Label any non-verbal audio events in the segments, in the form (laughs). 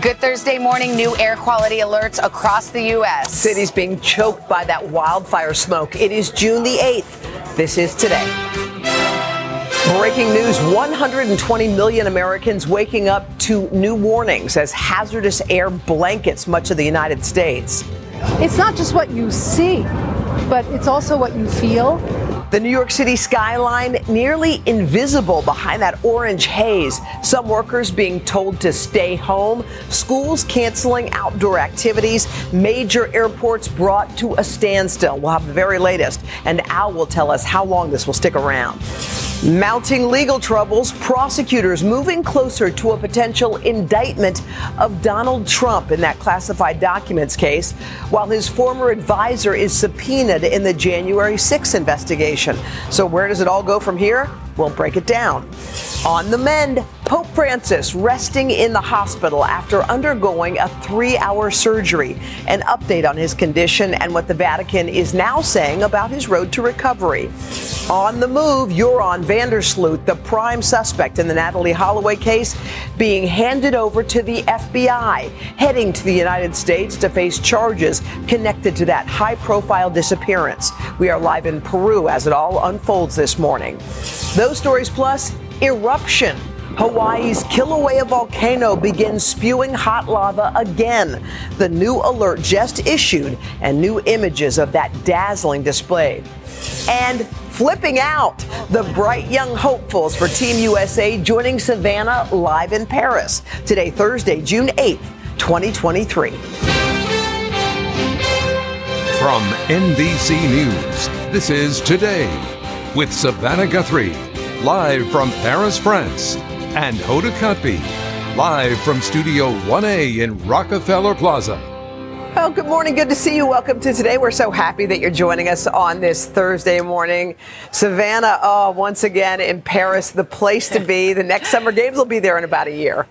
Good Thursday morning. New air quality alerts across the U.S. Cities being choked by that wildfire smoke. It is June the 8th. This is today. Breaking news 120 million Americans waking up to new warnings as hazardous air blankets much of the United States. It's not just what you see, but it's also what you feel the New York City skyline nearly invisible behind that orange haze. Some workers being told to stay home, schools canceling outdoor activities, major airports brought to a standstill. We'll have the very latest, and Al will tell us how long this will stick around. Mounting legal troubles, prosecutors moving closer to a potential indictment of Donald Trump in that classified documents case, while his former advisor is subpoenaed in the January 6 investigation. So, where does it all go from here? We'll break it down. On the mend, Pope Francis resting in the hospital after undergoing a three hour surgery. An update on his condition and what the Vatican is now saying about his road to recovery. On the move, Joran van der the prime suspect in the Natalee Holloway case, being handed over to the FBI, heading to the United States to face charges connected to that high profile disappearance. We are live in Peru as it all unfolds this morning. Those stories plus eruption. Hawaii's Kilauea volcano begins spewing hot lava again. The new alert just issued and new images of that dazzling display. And flipping out, the bright young hopefuls for Team USA joining Savannah live in Paris today, Thursday, June 8th, 2023. From NBC News, this is Today with Savannah Guthrie live from Paris, France, and Hoda Kotb, live from Studio 1A in Rockefeller Plaza. Well, good morning. Good to see you. Welcome to today. We're so happy that you're joining us on this Thursday morning. Savannah, oh, once again in Paris, the place to be. The next summer games will be there in about a year.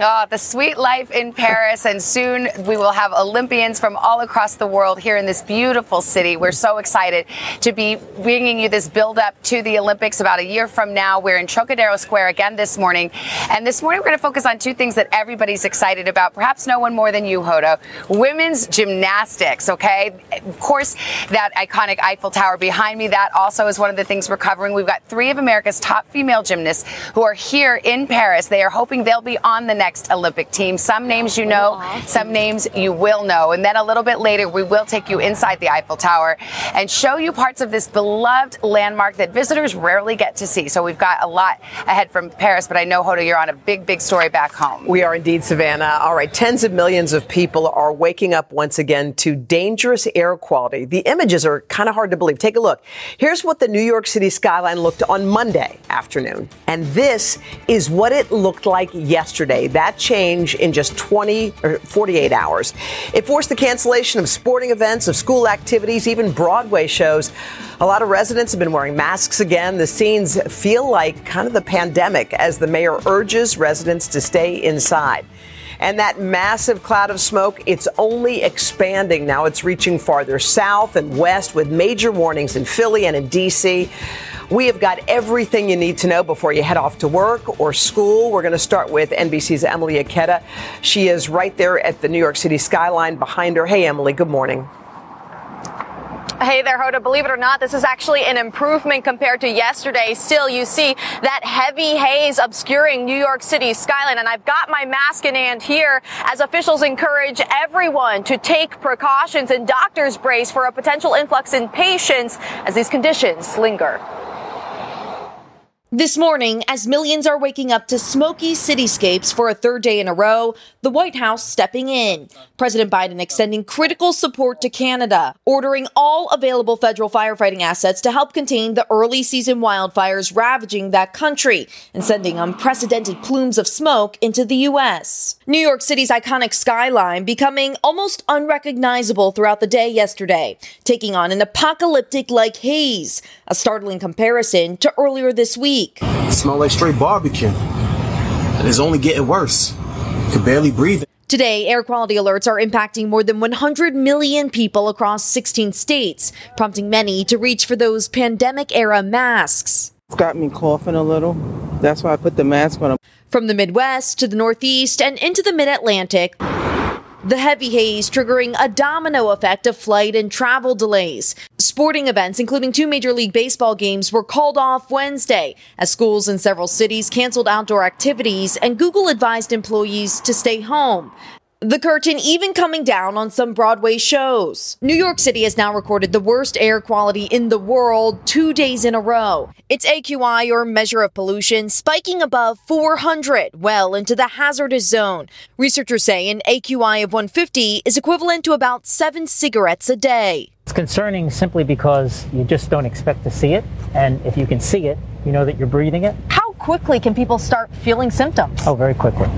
Oh, the sweet life in Paris, and soon we will have Olympians from all across the world here in this beautiful city. We're so excited to be bringing you this build up to the Olympics about a year from now. We're in Trocadero Square again this morning, and this morning we're going to focus on two things that everybody's excited about. Perhaps no one more than you, Hoda. Women's gymnastics. Okay, of course, that iconic Eiffel Tower behind me. That also is one of the things we're covering. We've got three of America's top female gymnasts who are here in Paris. They are hoping they'll be on the next Olympic team. Some names you know, some names you will know. And then a little bit later, we will take you inside the Eiffel Tower and show you parts of this beloved landmark that visitors rarely get to see. So we've got a lot ahead from Paris, but I know, Hoda, you're on a big, big story back home. We are indeed, Savannah. All right, tens of millions of people are waking up once again to dangerous air quality. The images are kind of hard to believe. Take a look. Here's what the New York City skyline looked on Monday afternoon. And this is what it looked like yesterday. That change in just 20 or 48 hours. It forced the cancellation of sporting events, of school activities, even Broadway shows. A lot of residents have been wearing masks again. The scenes feel like kind of the pandemic as the mayor urges residents to stay inside. And that massive cloud of smoke, it's only expanding now. It's reaching farther south and west with major warnings in Philly and in D.C. We have got everything you need to know before you head off to work or school. We're going to start with NBC's Emily Ikeda. She is right there at the New York City skyline behind her. Hey, Emily, good morning. Hey there, Hoda. Believe it or not, this is actually an improvement compared to yesterday. Still, you see that heavy haze obscuring New York City's skyline. And I've got my mask in hand here as officials encourage everyone to take precautions and doctors brace for a potential influx in patients as these conditions linger. This morning, as millions are waking up to smoky cityscapes for a third day in a row, the White House stepping in. President Biden extending critical support to Canada, ordering all available federal firefighting assets to help contain the early season wildfires ravaging that country, and sending unprecedented plumes of smoke into the U.S. New York City's iconic skyline becoming almost unrecognizable throughout the day yesterday, taking on an apocalyptic like haze, a startling comparison to earlier this week week. It smelled like straight barbecue. And it's only getting worse. Could barely breathe. Today, air quality alerts are impacting more than 100 million people across 16 states, prompting many to reach for those pandemic era masks. It's got me coughing a little. That's why I put the mask on. From the Midwest to the Northeast and into the Mid Atlantic, the heavy haze triggering a domino effect of flight and travel delays. Sporting events, including two Major League Baseball games, were called off Wednesday as schools in several cities canceled outdoor activities and Google advised employees to stay home. The curtain even coming down on some Broadway shows. New York City has now recorded the worst air quality in the world two days in a row. Its AQI, or measure of pollution, spiking above 400, well into the hazardous zone. Researchers say an AQI of 150 is equivalent to about seven cigarettes a day. It's concerning simply because you just don't expect to see it. And if you can see it, you know that you're breathing it. How quickly can people start feeling symptoms? Oh, very quickly.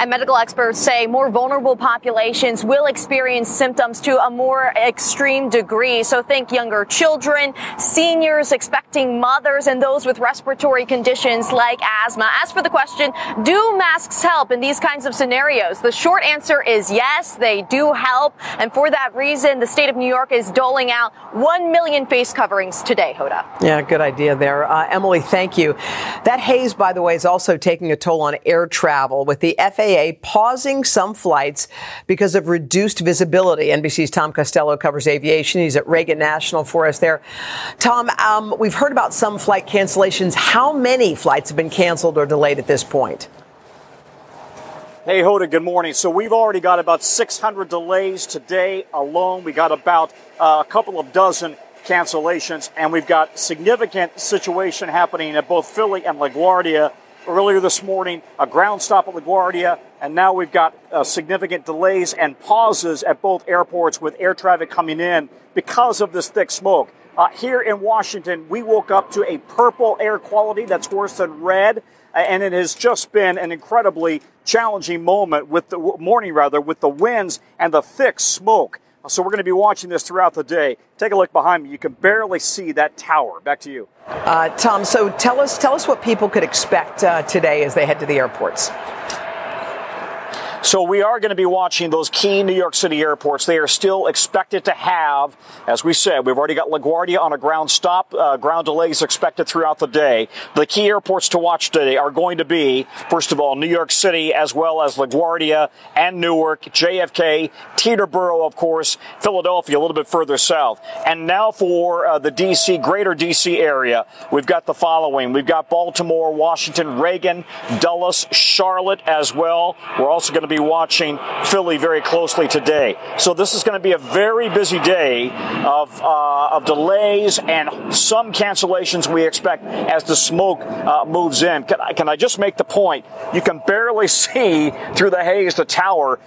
And medical experts say more vulnerable populations will experience symptoms to a more extreme degree. So think younger children, seniors, expecting mothers, and those with respiratory conditions like asthma. As for the question, do masks help in these kinds of scenarios? The short answer is yes, they do help. And for that reason, the state of New York is doling out 1 million face coverings today, Hoda. Yeah, good idea there. Uh, Emily, thank you. That haze, by the way, is also taking a toll on air travel with the FAA FAA pausing some flights because of reduced visibility. NBC's Tom Costello covers aviation. He's at Reagan National for us there. Tom, um, we've heard about some flight cancellations. How many flights have been canceled or delayed at this point? Hey, Hoda, good morning. So we've already got about 600 delays today alone. We got about uh, a couple of dozen cancellations, and we've got significant situation happening at both Philly and LaGuardia earlier this morning, a ground stop at LaGuardia, and now we've got uh, significant delays and pauses at both airports with air traffic coming in because of this thick smoke. Uh, here in Washington, we woke up to a purple air quality that's worse than red, and it has just been an incredibly challenging moment with the morning rather with the winds and the thick smoke. So we're going to be watching this throughout the day. Take a look behind me. You can barely see that tower. Back to you. Uh, Tom, so tell us, tell us what people could expect uh, today as they head to the airports. So we are going to be watching those key New York City airports. They are still expected to have, as we said, we've already got LaGuardia on a ground stop. Uh, ground delays expected throughout the day. The key airports to watch today are going to be, first of all, New York City, as well as LaGuardia and Newark, JFK, Teterboro, of course, Philadelphia, a little bit further south. And now for uh, the DC, greater DC area, we've got the following. We've got Baltimore, Washington, Reagan, Dulles, Charlotte as well. We're also going to be watching Philly very closely today. So this is going to be a very busy day of, uh, of delays and some cancellations we expect as the smoke uh, moves in. Can I, can I just make the point? You can barely (laughs) see through the haze the tower.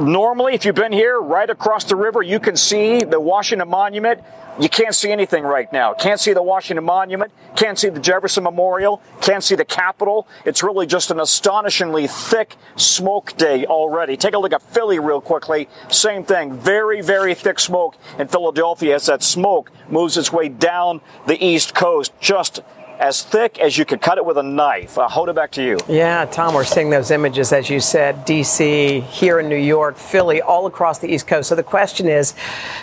Normally, if you've been here right across the river, you can see the Washington Monument. You can't see anything right now. Can't see the Washington Monument. Can't see the Jefferson Memorial. Can't see the Capitol. It's really just an astonishingly thick smoke day already. Take a look at Philly real quickly. Same thing. Very, very thick smoke in Philadelphia as that smoke moves its way down the East Coast. Just as thick as you could cut it with a knife. Uh, Hoda back to you. Yeah, Tom, we're seeing those images, as you said, D.C., here in New York, Philly, all across the East Coast. So the question is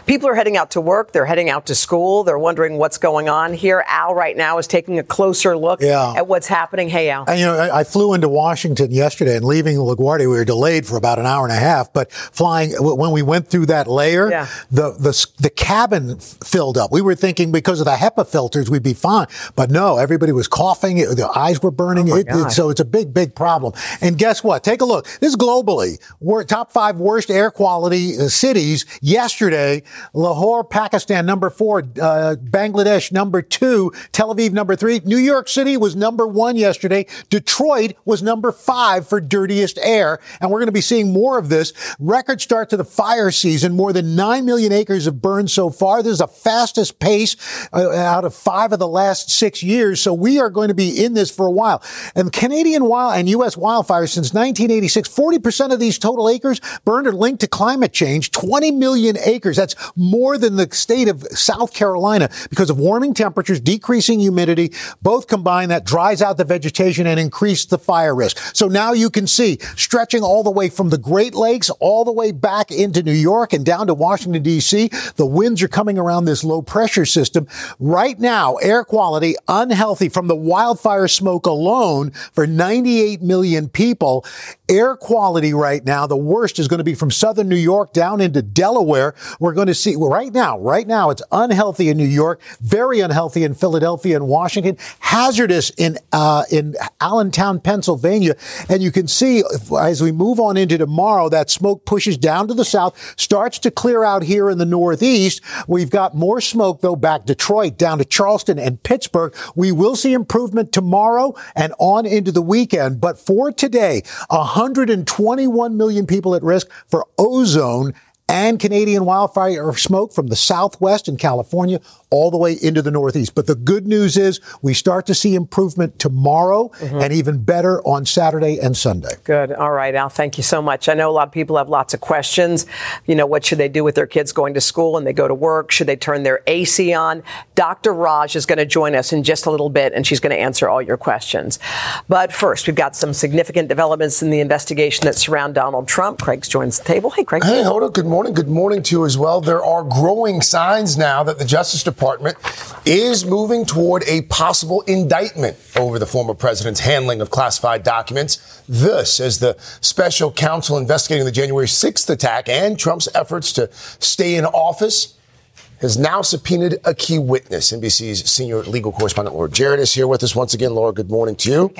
people are heading out to work, they're heading out to school, they're wondering what's going on here. Al, right now, is taking a closer look yeah. at what's happening. Hey, Al. And, you know, I, I flew into Washington yesterday and leaving LaGuardia, we were delayed for about an hour and a half, but flying, when we went through that layer, yeah. the, the, the cabin filled up. We were thinking because of the HEPA filters, we'd be fine. But no, Everybody was coughing. It, their eyes were burning. Oh It- it- so it's a big, big problem. And guess what? Take a look. This is globally. We're top five worst air quality uh, cities yesterday. Lahore, Pakistan, number four. Uh, Bangladesh, number two. Tel Aviv, number three. New York City was number one yesterday. Detroit was number five for dirtiest air. And we're going to be seeing more of this. Record start to the fire season. More than 9 million acres have burned so far. This is the fastest pace uh, out of five of the last six years. So we are going to be in this for a while. And Canadian wild and U.S. wildfires since 1986, 40% of these total acres burned are linked to climate change. 20 million acres. That's more than the state of South Carolina because of warming temperatures, decreasing humidity. Both combined that dries out the vegetation and increase the fire risk. So now you can see stretching all the way from the Great Lakes all the way back into New York and down to Washington D.C. The winds are coming around this low pressure system. Right now, air quality unhealthy from the wildfire smoke alone for 98 million people. Air quality right now, the worst is going to be from southern New York down into Delaware. We're going to see right now, right now, it's unhealthy in New York, very unhealthy in Philadelphia and Washington, hazardous in, uh, in Allentown, Pennsylvania. And you can see as we move on into tomorrow, that smoke pushes down to the south, starts to clear out here in the northeast. We've got more smoke though back Detroit down to Charleston and Pittsburgh. We will see improvement tomorrow and on into the weekend. But for today, 121 million people at risk for ozone and Canadian wildfire smoke from the southwest and California all the way into the northeast. But the good news is we start to see improvement tomorrow mm-hmm. and even better on Saturday and Sunday. Good. All right, Al, thank you so much. I know a lot of people have lots of questions. You know, what should they do with their kids going to school and they go to work? Should they turn their AC on? Dr. Raj is going to join us in just a little bit and she's going to answer all your questions. But first, we've got some significant developments in the investigation that surround Donald Trump. Craig joins the table. Hey, Craig. Hey, Hoda, good morning. Good morning to you as well. There are growing signs now that the Justice Department is moving toward a possible indictment over the former president's handling of classified documents. This, as the special counsel investigating the January 6th attack and Trump's efforts to stay in office has now subpoenaed a key witness. NBC's senior legal correspondent Laura Jarrett is here with us once again. Laura, good morning to you.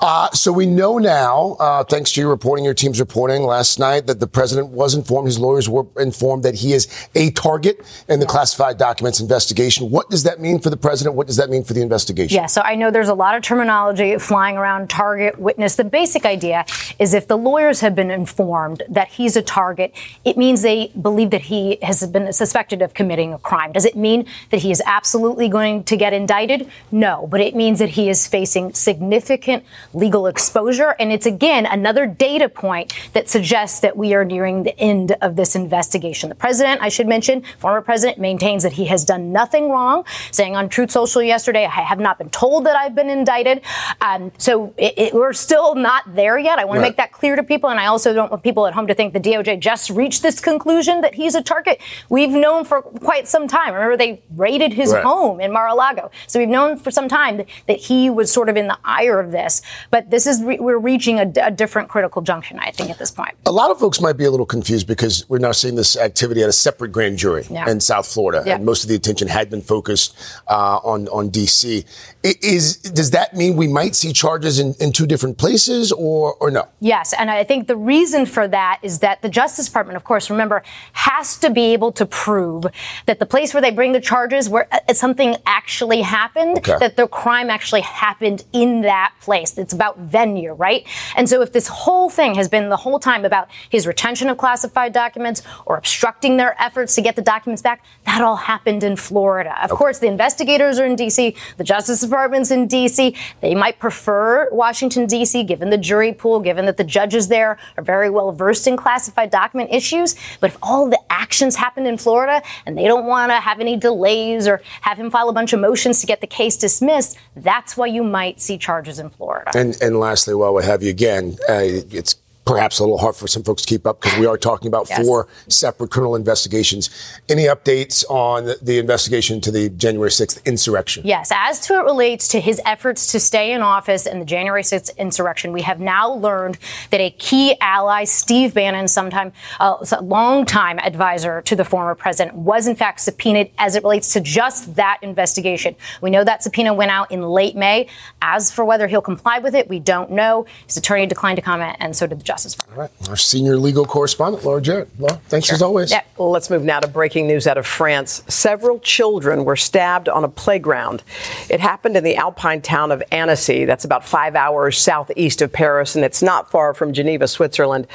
Uh, so we know now, uh, thanks to your reporting, your team's reporting last night, that the president was informed, his lawyers were informed that he is a target in the classified documents investigation. What does that mean for the president? What does that mean for the investigation? Yeah, so I know there's a lot of terminology flying around target, witness. The basic idea is if the lawyers have been informed that he's a target, it means they believe that he has been suspected of committing a crime. Does it mean that he is absolutely going to get indicted? No, but it means that he is facing significant legal exposure. And it's again another data point that suggests that we are nearing the end of this investigation. The president, I should mention, former president, maintains that he has done nothing wrong, saying on Truth Social yesterday, I have not been told that I've been indicted. Um, so it, it, we're still not there yet. I want Right. to make that clear to people. And I also don't want people at home to think the DOJ just reached this conclusion that he's a target. We've known for quite some time. Remember, they raided his Right. home in Mar-a-Lago. So we've known for some time that, that he was sort of in the ire of this. But this is, re- we're reaching a, a different critical junction, I think, at this point. A lot of folks might be a little confused because we're now seeing this activity at a separate grand jury Yeah. in South Florida, Yeah. and most of the attention had been focused uh, on on DC. Is does that mean we might see charges in, in two different places, or or no? Yes, and I think the reason for that is that the Justice Department, of course, remember, has to be able to prove that the place where they bring the charges, where uh, something actually happened, Okay. that the crime actually happened in that place. It's about venue, right? And so if this whole thing has been the whole time about his retention of classified documents or obstructing their efforts to get the documents back, that all happened in Florida. Of course, the investigators are in D.C., the Justice Department's in D.C. They might prefer Washington, D.C., given the jury pool, given that the judges there are very well versed in classified document issues. But if all the actions happened in Florida and they don't want to have any delays or have him file a bunch of motions to get the case dismissed, that's why you might see charges in Florida. And and lastly, while we have you again, uh, it's perhaps a little hard for some folks to keep up because we are talking about Yes. four separate criminal investigations. Any updates on the, investigation to the January 6th insurrection? Yes, as to it relates to his efforts to stay in office in the January 6th insurrection, we have now learned that a key ally, Steve Bannon, sometime uh, a long-time advisor to the former president, was in fact subpoenaed as it relates to just that investigation. We know that subpoena went out in late May. As for whether he'll comply with it, we don't know. His attorney declined to comment, and so did the Justice Department. All right. Our senior legal correspondent, Laura Jarrett. Laura, thanks as always. Yeah. Well, let's move now to breaking news out of France. Several children were stabbed on a playground. It happened in the alpine town of Annecy. That's about five hours southeast of Paris, and it's not far from Geneva, Switzerland.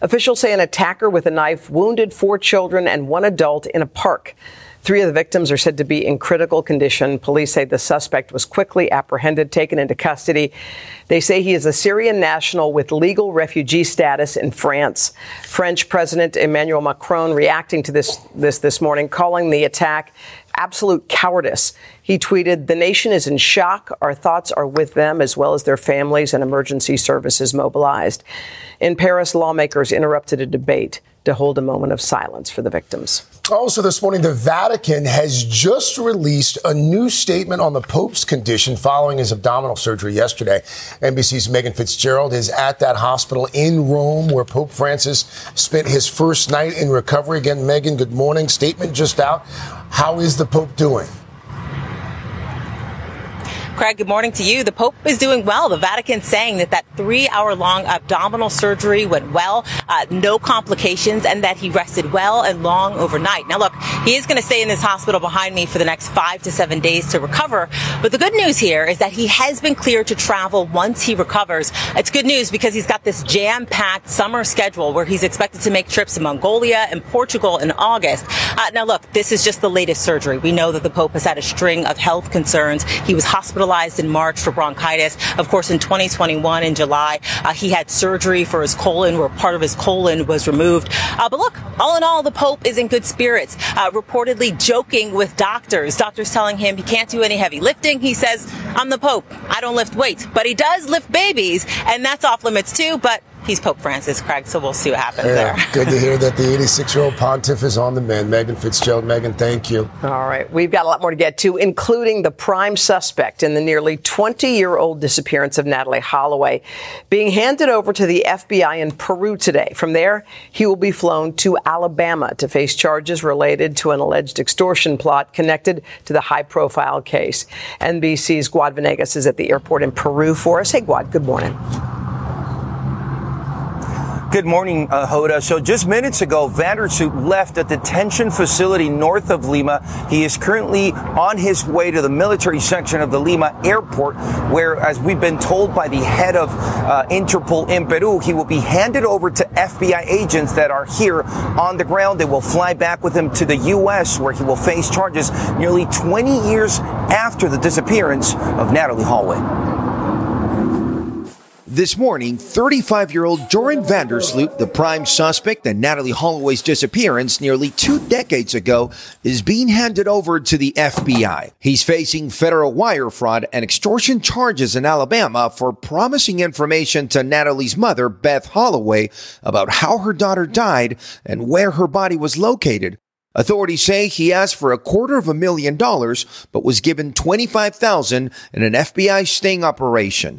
Officials say an attacker with a knife wounded four children and one adult in a park. Three of the victims are said to be in critical condition. Police say the suspect was quickly apprehended, taken into custody. They say he is a Syrian national with legal refugee status in France. French President Emmanuel Macron reacting to this this this morning, calling the attack absolute cowardice. He tweeted, "The nation is in shock. Our thoughts are with them as well as their families and emergency services mobilized." In Paris, lawmakers interrupted a debate to hold a moment of silence for the victims. Also, this morning, the Vatican has just released a new statement on the Pope's condition following his abdominal surgery yesterday. NBC's Megan Fitzgerald is at that hospital in Rome where Pope Francis spent his first night in recovery. Again, Megan, good morning. Statement just out. How is the Pope doing? Craig, good morning to you. The Pope is doing well. The Vatican saying that that three hour long abdominal surgery went well, uh, no complications, and that he rested well and long overnight. Now, look, he is going to stay in this hospital behind me for the next five to seven days to recover. But the good news here is that he has been cleared to travel once he recovers. It's good news because he's got this jam packed summer schedule where he's expected to make trips to Mongolia and Portugal in August. Uh, now, look, this is just the latest surgery. We know that the Pope has had a string of health concerns. He was hospitalized in March for bronchitis. Of course, in 2021, in July, uh, he had surgery for his colon, where part of his colon was removed. Uh, but look, all in all, the Pope is in good spirits, uh, reportedly joking with doctors. Doctors telling him he can't do any heavy lifting. He says, I'm the Pope. I don't lift weights, but he does lift babies, and that's off limits too. But he's Pope Francis, Craig, so we'll see what happens there. Good to hear that the (laughs) 86 year old pontiff is on the mend. Megan Fitzgerald. Megan, thank you. All right. We've got a lot more to get to, including the prime suspect in the nearly 20 year old disappearance of Natalee Holloway being handed over to the FBI in Peru today. From there, he will be flown to Alabama to face charges related to an alleged extortion plot connected to the high profile case. NBC's Guad Venegas is at the airport in Peru for us. Hey, Guad, good morning. Good morning, uh, Hoda. So just minutes ago, Vandersloot left a detention facility north of Lima. He is currently on his way to the military section of the Lima airport, where, as we've been told by the head of uh, Interpol in Peru, he will be handed over to FBI agents that are here on the ground. They will fly back with him to the U.S., where he will face charges nearly 20 years after the disappearance of Natalee Holloway. This morning, 35 year old Joran Vandersloot, the prime suspect in Natalee Holloway's disappearance nearly two decades ago, is being handed over to the FBI. He's facing federal wire fraud and extortion charges in Alabama for promising information to Natalee's mother, Beth Holloway, about how her daughter died and where her body was located. Authorities say he asked for a quarter of a million dollars, but was given 25,000 in an FBI sting operation.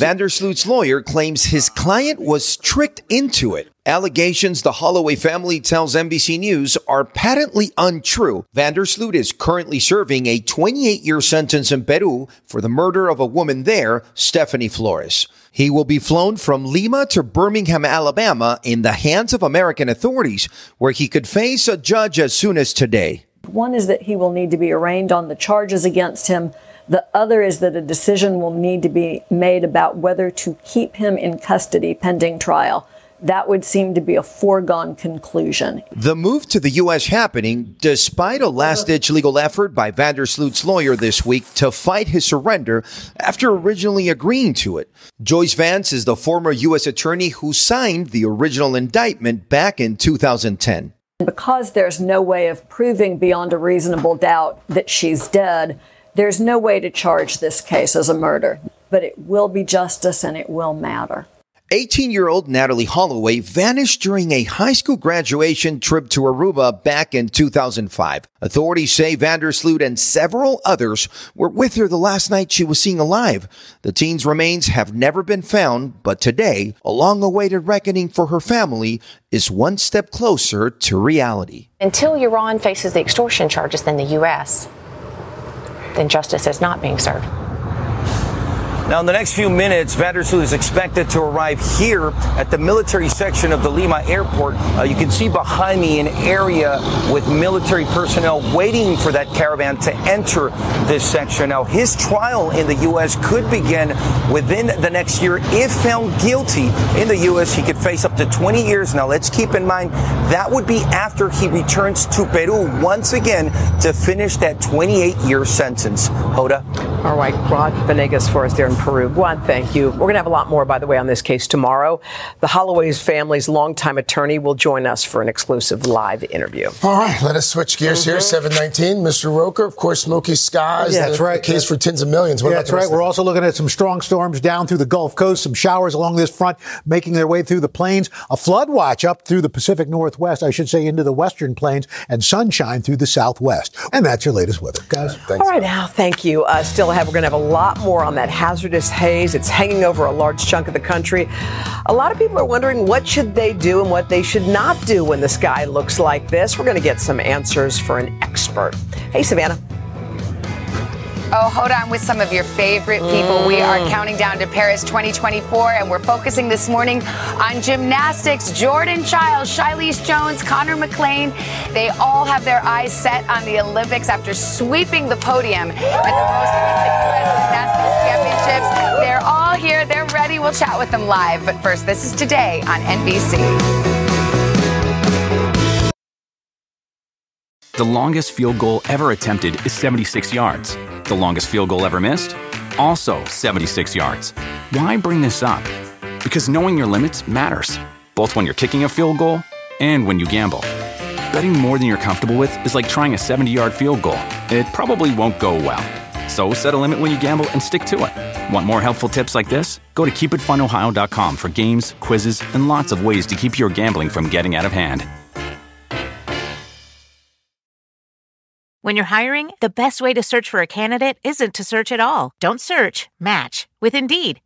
Vandersloot's lawyer claims his client was tricked into it. Allegations the Holloway family tells NBC News are patently untrue. Vandersloot is currently serving a 28 year sentence in Peru for the murder of a woman there, Stephanie Flores. He will be flown from Lima to Birmingham, Alabama in the hands of American authorities, where he could face a judge as soon as today. One is that he will need to be arraigned on the charges against him. The other is that a decision will need to be made about whether to keep him in custody pending trial. That would seem to be a foregone conclusion. The move to the U.S. happening despite a last ditch legal effort by Vandersloot's lawyer this week to fight his surrender after originally agreeing to it. Joyce Vance is the former U.S. attorney who signed the original indictment back in 2010. Because there's no way of proving beyond a reasonable doubt that she's dead, there's no way to charge this case as a murder. But it will be justice and it will matter. 18 year old Natalee Holloway vanished during a high school graduation trip to Aruba back in 2005. Authorities say Vandersloot and several others were with her the last night she was seen alive. The teen's remains have never been found, but today, a long awaited reckoning for her family is one step closer to reality. Until Joran faces the extortion charges in the U.S., then justice is not being served. Now, in the next few minutes, Vandersloot is expected to arrive here at the military section of the Lima airport. Uh, you can see behind me an area with military personnel waiting for that caravan to enter this section. Now, his trial in the U.S. could begin within the next year. If found guilty in the U.S., he could face up to 20 years. Now, let's keep in mind that would be after he returns to Peru once again to finish that 28 year sentence. Hoda? All right, Guad Venegas for us there Peru. Guad, thank you. We're going to have a lot more, by the way, on this case tomorrow. The Holloway's family's longtime attorney will join us for an exclusive live interview. All right, let us switch gears here. 719, Mr. Roker, of course, Smoky Skies. Yeah, the, that's right. The case for tens of millions. What yeah, about that's right. We're also looking at some strong storms down through the Gulf Coast, some showers along this front making their way through the plains, a flood watch up through the Pacific Northwest, I should say, into the western plains, and sunshine through the southwest. And that's your latest weather, guys. All right, now, thank you. Uh, still ahead, we're going to have a lot more on that hazardous haze. It's hanging over a large chunk of the country. A lot of people are wondering what should they do and what they should not do when the sky looks like this. We're going to get some answers for an expert. Hey, Savannah. Oh, hold on with some of your favorite people. We are Mm. counting down to Paris 2024, and we're focusing this morning on gymnastics. Jordan Chiles, Shilese Jones, Konnor McClain, they all have their eyes set on the Olympics after sweeping the podium at the most recent U.S. Gymnastics Championships. They're all here. They're ready. We'll chat with them live. But first, this is today on NBC. The longest field goal ever attempted is 76 yards. The longest field goal ever missed? Also 76 yards. Why bring this up? Because knowing your limits matters, both when you're kicking a field goal and when you gamble. Betting more than you're comfortable with is like trying a 70 yard field goal, it probably won't go well. So set a limit when you gamble and stick to it. Want more helpful tips like this? Go to keepitfunohio.com for games, quizzes, and lots of ways to keep your gambling from getting out of hand. When you're hiring, the best way to search for a candidate isn't to search at all. Don't search, match with Indeed.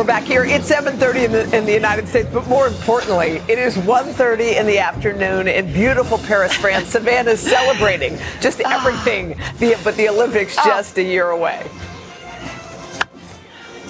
We're back here. It's 7:30 in the, in the United States, but more importantly, it is 1:30 in the afternoon in beautiful Paris, France. Savannah's celebrating just ah. everything, the, but the Olympics ah. just a year away.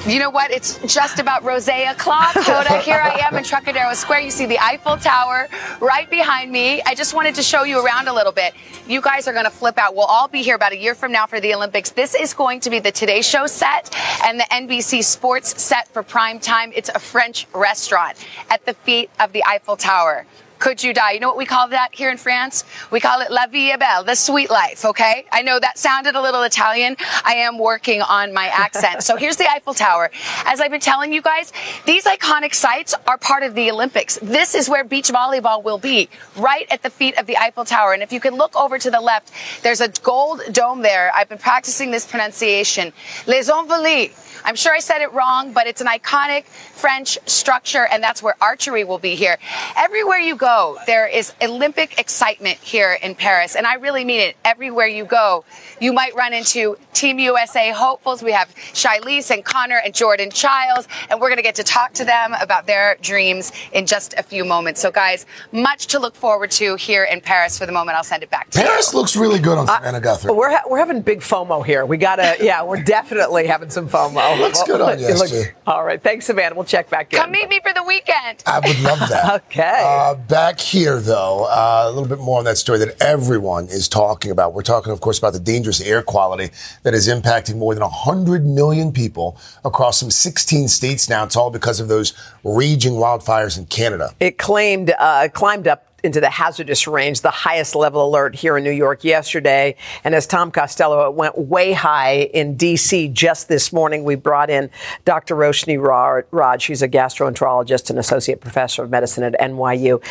You know what? It's just about rose o'clock. Hoda, (laughs) here I am in Trocadero Square. You see the Eiffel Tower right behind me. I just wanted to show you around a little bit. You guys are going to flip out. We'll all be here about a year from now for the Olympics. This is going to be the Today Show set and the NBC Sports set for prime time. It's a French restaurant at the feet of the Eiffel Tower. Could you die? You know what we call that here in France? We call it La Vie Belle, the sweet life, okay? I know that sounded a little Italian. I am working on my (laughs) accent. so here's the Eiffel Tower. As I've been telling you guys, these iconic sites are part of the Olympics. This is where beach volleyball will be, right at the feet of the Eiffel Tower. And if you can look over to the left, there's a gold dome there. I've been practicing this pronunciation. Les Invalides I'm sure I said it wrong, but it's an iconic French structure, and that's where archery will be here. Everywhere you go, there is Olympic excitement here in Paris, and I really mean it. Everywhere you go, you might run into Team USA hopefuls. We have Shilese and Konnor and Jordan Chiles, and we're going to get to talk to them about their dreams in just a few moments. So, guys, much to look forward to here in Paris. For the moment, I'll send it back to Paris you. looks really good on uh, Savannah Guthrie. We're ha- we're having big FOMO here. We gotta, yeah, we're definitely having some FOMO. Looks good on you, It looks- All right, thanks, Savannah. We'll check back in. Come meet me for the weekend. I would love that. (laughs) okay. Uh, back here, though, uh, a little bit more on that story that everyone is talking about. We're talking, of course, about the dangerous air quality that is impacting more than 100 million people across some 16 states now. It's all because of those raging wildfires in Canada. It claimed uh, climbed up into the hazardous range, the highest level alert here in New York yesterday. And as Tom Costello, it went way high in D.C. just this morning. We brought in Dr. Roshini Raj. She's a gastroenterologist and associate professor of medicine at NYU.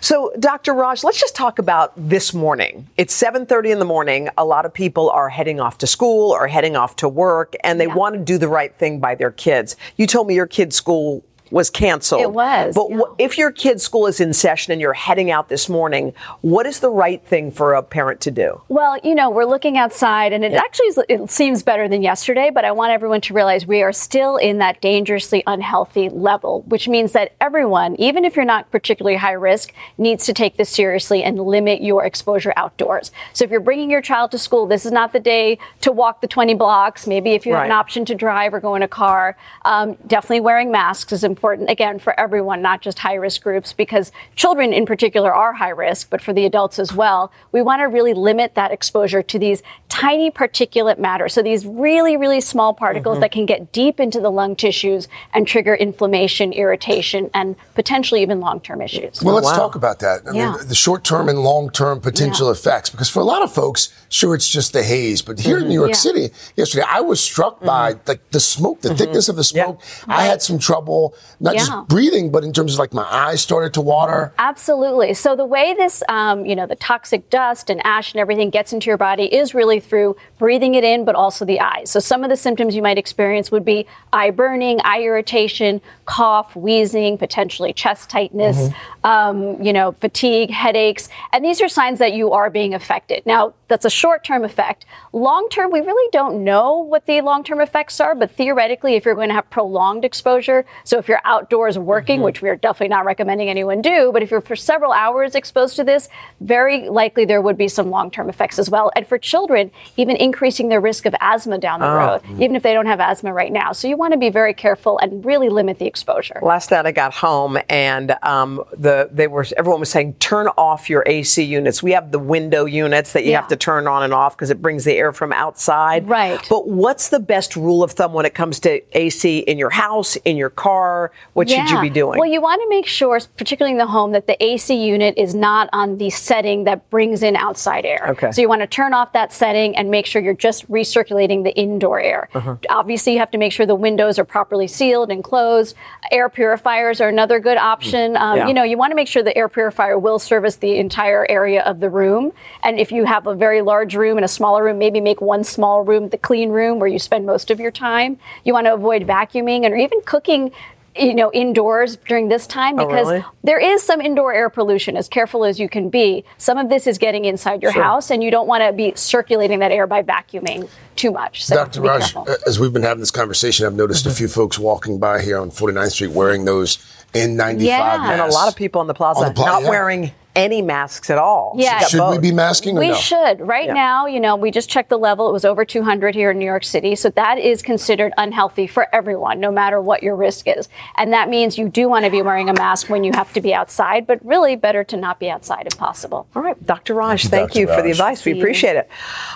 So, Dr. Raj, let's just talk about this morning. It's 7:30 in the morning. A lot of people are heading off to school or heading off to work, and they want to do the right thing by their kids. You told me your kid's school was canceled. It was, But wh- if your kid's school is in session and you're heading out this morning, what is the right thing for a parent to do? Well, you know, we're looking outside, and it actually is, it seems better than yesterday. But I want everyone to realize we are still in that dangerously unhealthy level, which means that everyone, even if you're not particularly high risk, needs to take this seriously and limit your exposure outdoors. So if you're bringing your child to school, this is not the day to walk the 20 blocks. Maybe if you have an option to drive or go in a car, um, definitely wearing masks is important again for everyone, not just high risk groups, because children in particular are high risk, but for the adults as well. We want to really limit that exposure to these tiny particulate matter. So these really, really small particles Mhm. that can get deep into the lung tissues and trigger inflammation, irritation, and potentially even long term issues. Well, let's talk about that. I Yeah. mean, the short term and long term potential effects. Because for a lot of folks, sure, it's just the haze. But here in New mm-hmm. York Yeah. City yesterday, I was struck by mm-hmm. like the smoke, the mm-hmm. thickness of the smoke. I had some trouble, not Yeah. just breathing, but in terms of like my eyes started to water. Absolutely. So the way this, um, you know, the toxic dust and ash and everything gets into your body is really through breathing it in, but also the eyes. So some of the symptoms you might experience would be eye burning, eye irritation, cough, wheezing, potentially chest tightness, um, you know, fatigue, headaches, and these are signs that you are being affected. Now that's a short-term effect. Long-term, we really don't know what the long-term effects are, but theoretically, if you're going to have prolonged exposure, so if you're outdoors working, mm-hmm. which we are definitely not recommending anyone do, but if you're for several hours exposed to this, very likely there would be some long-term effects as well. And for children, even increasing their risk of asthma down the Oh. road, mm-hmm. even if they don't have asthma right now. So you want to be very careful and really limit the exposure. Last night I got home and um, the they were everyone was saying turn off your AC units. We have the window units that you have to turn on and off because it brings the air from outside. Right. But what's the best rule of thumb when it comes to AC in your house, in your car? What should you be doing? Well, you want to make sure, particularly in the home, that the AC unit is not on the setting that brings in outside air. Okay. So you want to turn off that setting and make sure you're just recirculating the indoor air. Uh-huh. Obviously, you have to make sure the windows are properly sealed and closed. Air purifiers are another good option. Um, Yeah. You know, you want to make sure the air purifier will service the entire area of the room. And if you have a very large room and a smaller room, maybe make one small room the clean room where you spend most of your time. You want to avoid vacuuming and even cooking. You know, indoors during this time Oh, because really? there is some indoor air pollution, as careful as you can be. Some of this is getting inside your Sure. house, and you don't want to be circulating that air by vacuuming too much. So Dr. be Raj, careful. as we've been having this conversation, I've noticed a mm-hmm. few folks walking by here on 49th Street wearing those N95 masks. And a lot of people on the plaza On the pla- not yeah. wearing any masks at all. Yeah. Got Should we be masking or We no? should. Right Yeah. now, you know, we just checked the level. It was over 200 here in New York City. So that is considered unhealthy for everyone, no matter what your risk is. And that means you do want to be wearing a mask when you have to be outside, but really better to not be outside if possible. All right, Dr. Raj, thank Dr. you for the Raj. advice. We See you. appreciate it.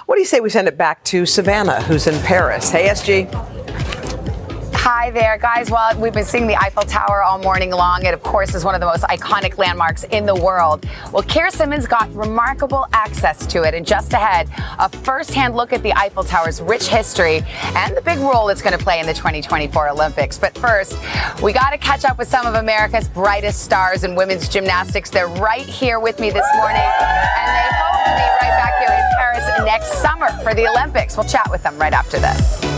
What do you say we send it back to Savannah, who's in Paris? Hey, SG. Hi there, guys. Well, we've been seeing the Eiffel Tower all morning long. It, of course, is one of the most iconic landmarks in the world. Well, Keir Simmons got remarkable access to it. And just ahead, a first-hand look at the Eiffel Tower's rich history and the big role it's going to play in the 2024 Olympics. But first, we got to catch up with some of America's brightest stars in women's gymnastics. They're right here with me this morning, and they hope to be right back here in Paris next summer for the Olympics. We'll chat with them right after this.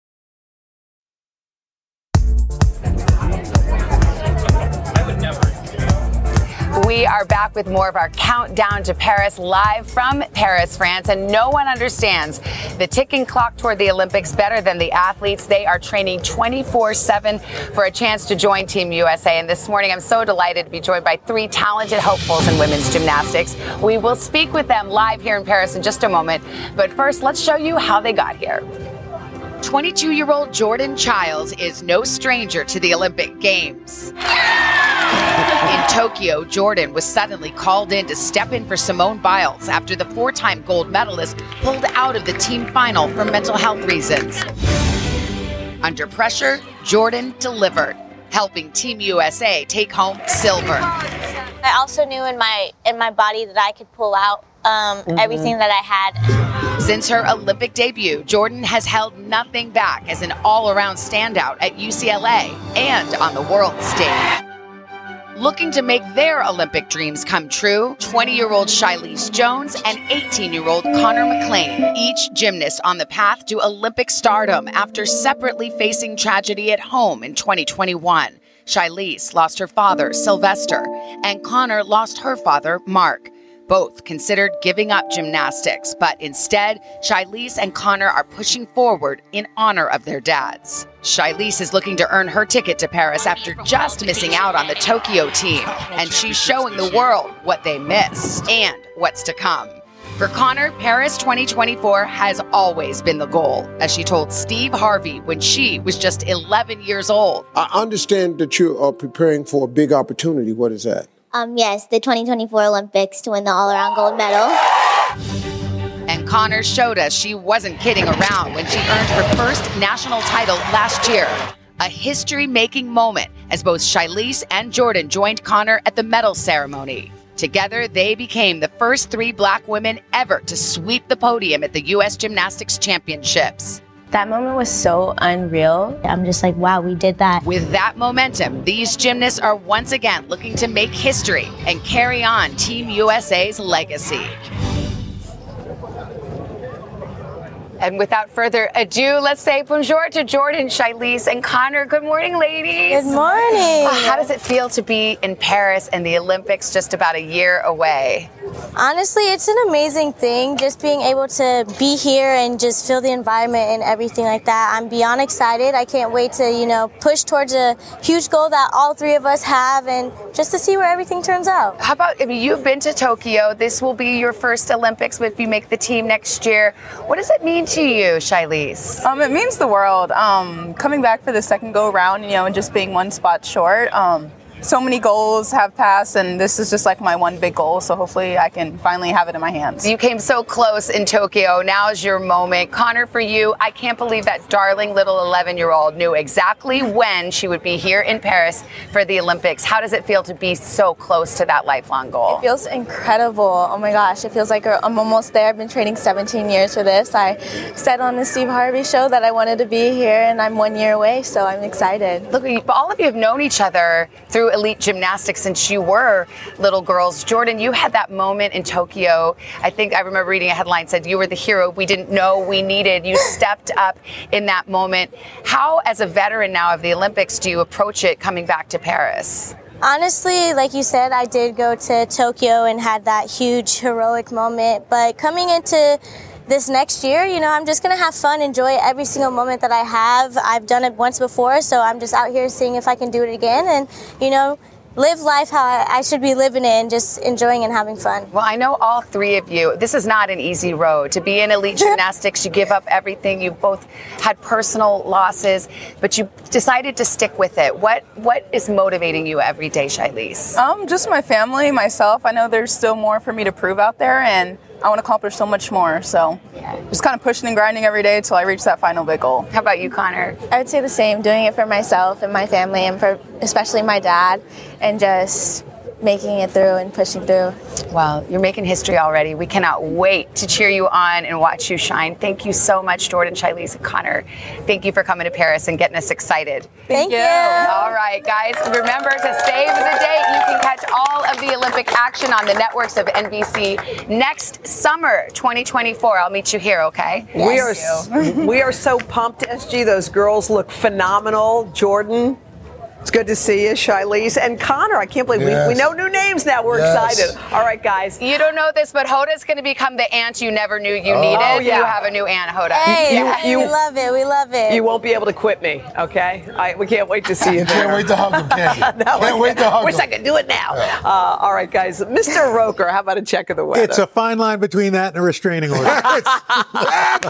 We are back with more of our countdown to Paris live from Paris, France. And no one understands the ticking clock toward the Olympics better than the athletes. They are training 24 7 for a chance to join Team USA. And this morning, I'm so delighted to be joined by three talented hopefuls in women's gymnastics. We will speak with them live here in Paris in just a moment. But first, let's show you how they got here. 22 year old Jordan Chiles is no stranger to the Olympic Games. (laughs) In Tokyo, Jordan was suddenly called in to step in for Simone Biles after the four time gold medalist pulled out of the team final for mental health reasons. Under pressure, Jordan delivered, helping Team USA take home silver. I also knew in my in my body that I could pull out um, mm-hmm. everything that I had. Since her Olympic debut, Jordan has held nothing back as an all-around standout at UCLA and on the world stage. Looking to make their Olympic dreams come true, 20 year old Shilese Jones and 18 year old Konnor McClain, each gymnast on the path to Olympic stardom after separately facing tragedy at home in 2021. Shilese lost her father, Sylvester, and Konnor lost her father, Mark. Both considered giving up gymnastics, but instead, Shilese and Konnor are pushing forward in honor of their dads. Shilese is looking to earn her ticket to Paris after just missing out on the Tokyo team, and she's showing the world what they missed and what's to come. For Konnor, Paris 2024 has always been the goal, as she told Steve Harvey when she was just 11 years old. I understand that you are preparing for a big opportunity. What is that? Um, yes, the 2024 Olympics to win the all around gold medal. And Konnor showed us she wasn't kidding around when she earned her first national title last year. A history making moment as both Shilese and Jordan joined Konnor at the medal ceremony. Together, they became the first three black women ever to sweep the podium at the U.S. Gymnastics Championships. That moment was so unreal. I'm just like, wow, we did that. With that momentum, these gymnasts are once again looking to make history and carry on Team USA's legacy. And without further ado, let's say bonjour to Jordan, Shilese, and Konnor. Good morning, ladies. Good morning. Uh, how does it feel to be in Paris and the Olympics just about a year away? Honestly, it's an amazing thing just being able to be here and just feel the environment and everything like that. I'm beyond excited. I can't wait to, you know, push towards a huge goal that all three of us have and just to see where everything turns out. How about, I mean, you've been to Tokyo. This will be your first Olympics if you make the team next year. What does it mean to you, Shilese? Um, it means the world. Um, coming back for the second go around, you know, and just being one spot short. Um, so many goals have passed, and this is just like my one big goal. So hopefully, I can finally have it in my hands. You came so close in Tokyo. Now is your moment, Konnor. For you, I can't believe that darling little 11-year-old knew exactly when she would be here in Paris for the Olympics. How does it feel to be so close to that lifelong goal? It feels incredible. Oh my gosh, it feels like I'm almost there. I've been training 17 years for this. I said on the Steve Harvey show that I wanted to be here, and I'm one year away, so I'm excited. Look, all of you have known each other through elite gymnastics since you were little girls. Jordan, you had that moment in Tokyo. I think I remember reading a headline said you were the hero we didn't know we needed. You (laughs) stepped up in that moment. How, as a veteran now of the Olympics, do you approach it coming back to Paris? Honestly, like you said, I did go to Tokyo and had that huge heroic moment. But coming into this next year, you know, I'm just going to have fun, enjoy every single moment that I have. I've done it once before, so I'm just out here seeing if I can do it again and, you know, live life how I, I should be living it and just enjoying and having fun. Well, I know all three of you. This is not an easy road. To be in elite (laughs) gymnastics, you give up everything. You both had personal losses, but you decided to stick with it. What What is motivating you every day, Shilese? Um, just my family, myself. I know there's still more for me to prove out there, and I want to accomplish so much more. So, just kind of pushing and grinding every day until I reach that final big goal. How about you, Konnor? I would say the same, doing it for myself and my family and for especially my dad and just making it through and pushing through. Well, you're making history already. We cannot wait to cheer you on and watch you shine. Thank you so much, Jordan, Shilese, and Konnor. Thank you for coming to Paris and getting us excited. Thank, you. All right, guys, remember to save the date. You can catch all of the Olympic action on the networks of NBC next summer, 2024. I'll meet you here, okay? We are we are so pumped, SG. Those girls look phenomenal. Jordan, it's good to see you, Shilese. And Konnor, I can't believe we, we know new names now. We're Yes. excited. All right, guys. You don't know this, but Hoda's going to become the aunt you never knew you Oh. needed. Oh, yeah. You have a new aunt, Hoda. Hey, You- we you- love it. We love it. You won't be able to quit me, okay? I, we can't wait to see you there. Can't wait to hug him, can you? (laughs) no, Can't wait to hug Wish him. I could do it now. Uh, all right, guys. Mr. Roker, how about a check of the weather? It's a fine line between that and a restraining order. (laughs)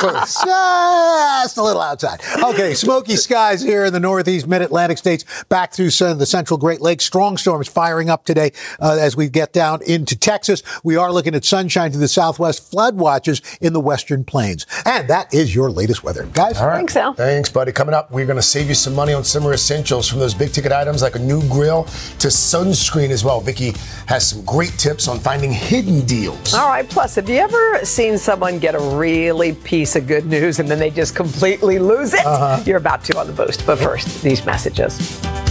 Just a little outside. Okay, smoky skies here in the northeast, mid Atlantic states, back through sun, the central Great Lakes. Strong storms firing up today uh, as we get down into Texas. We are looking at sunshine to the southwest, flood watches in the western plains. And that is your latest weather. Guys, All right. Thanks, Al. Thanks, buddy. Coming up, we're going to save you some money on summer essentials from those big ticket items like a new grill to sunscreen as well. Vicky has some great tips on finding hidden deals. All right. Plus, have you ever seen someone get a really piece of good news and then they just completely lose it? Uh-huh. You're about to on the boost. But first, these messages.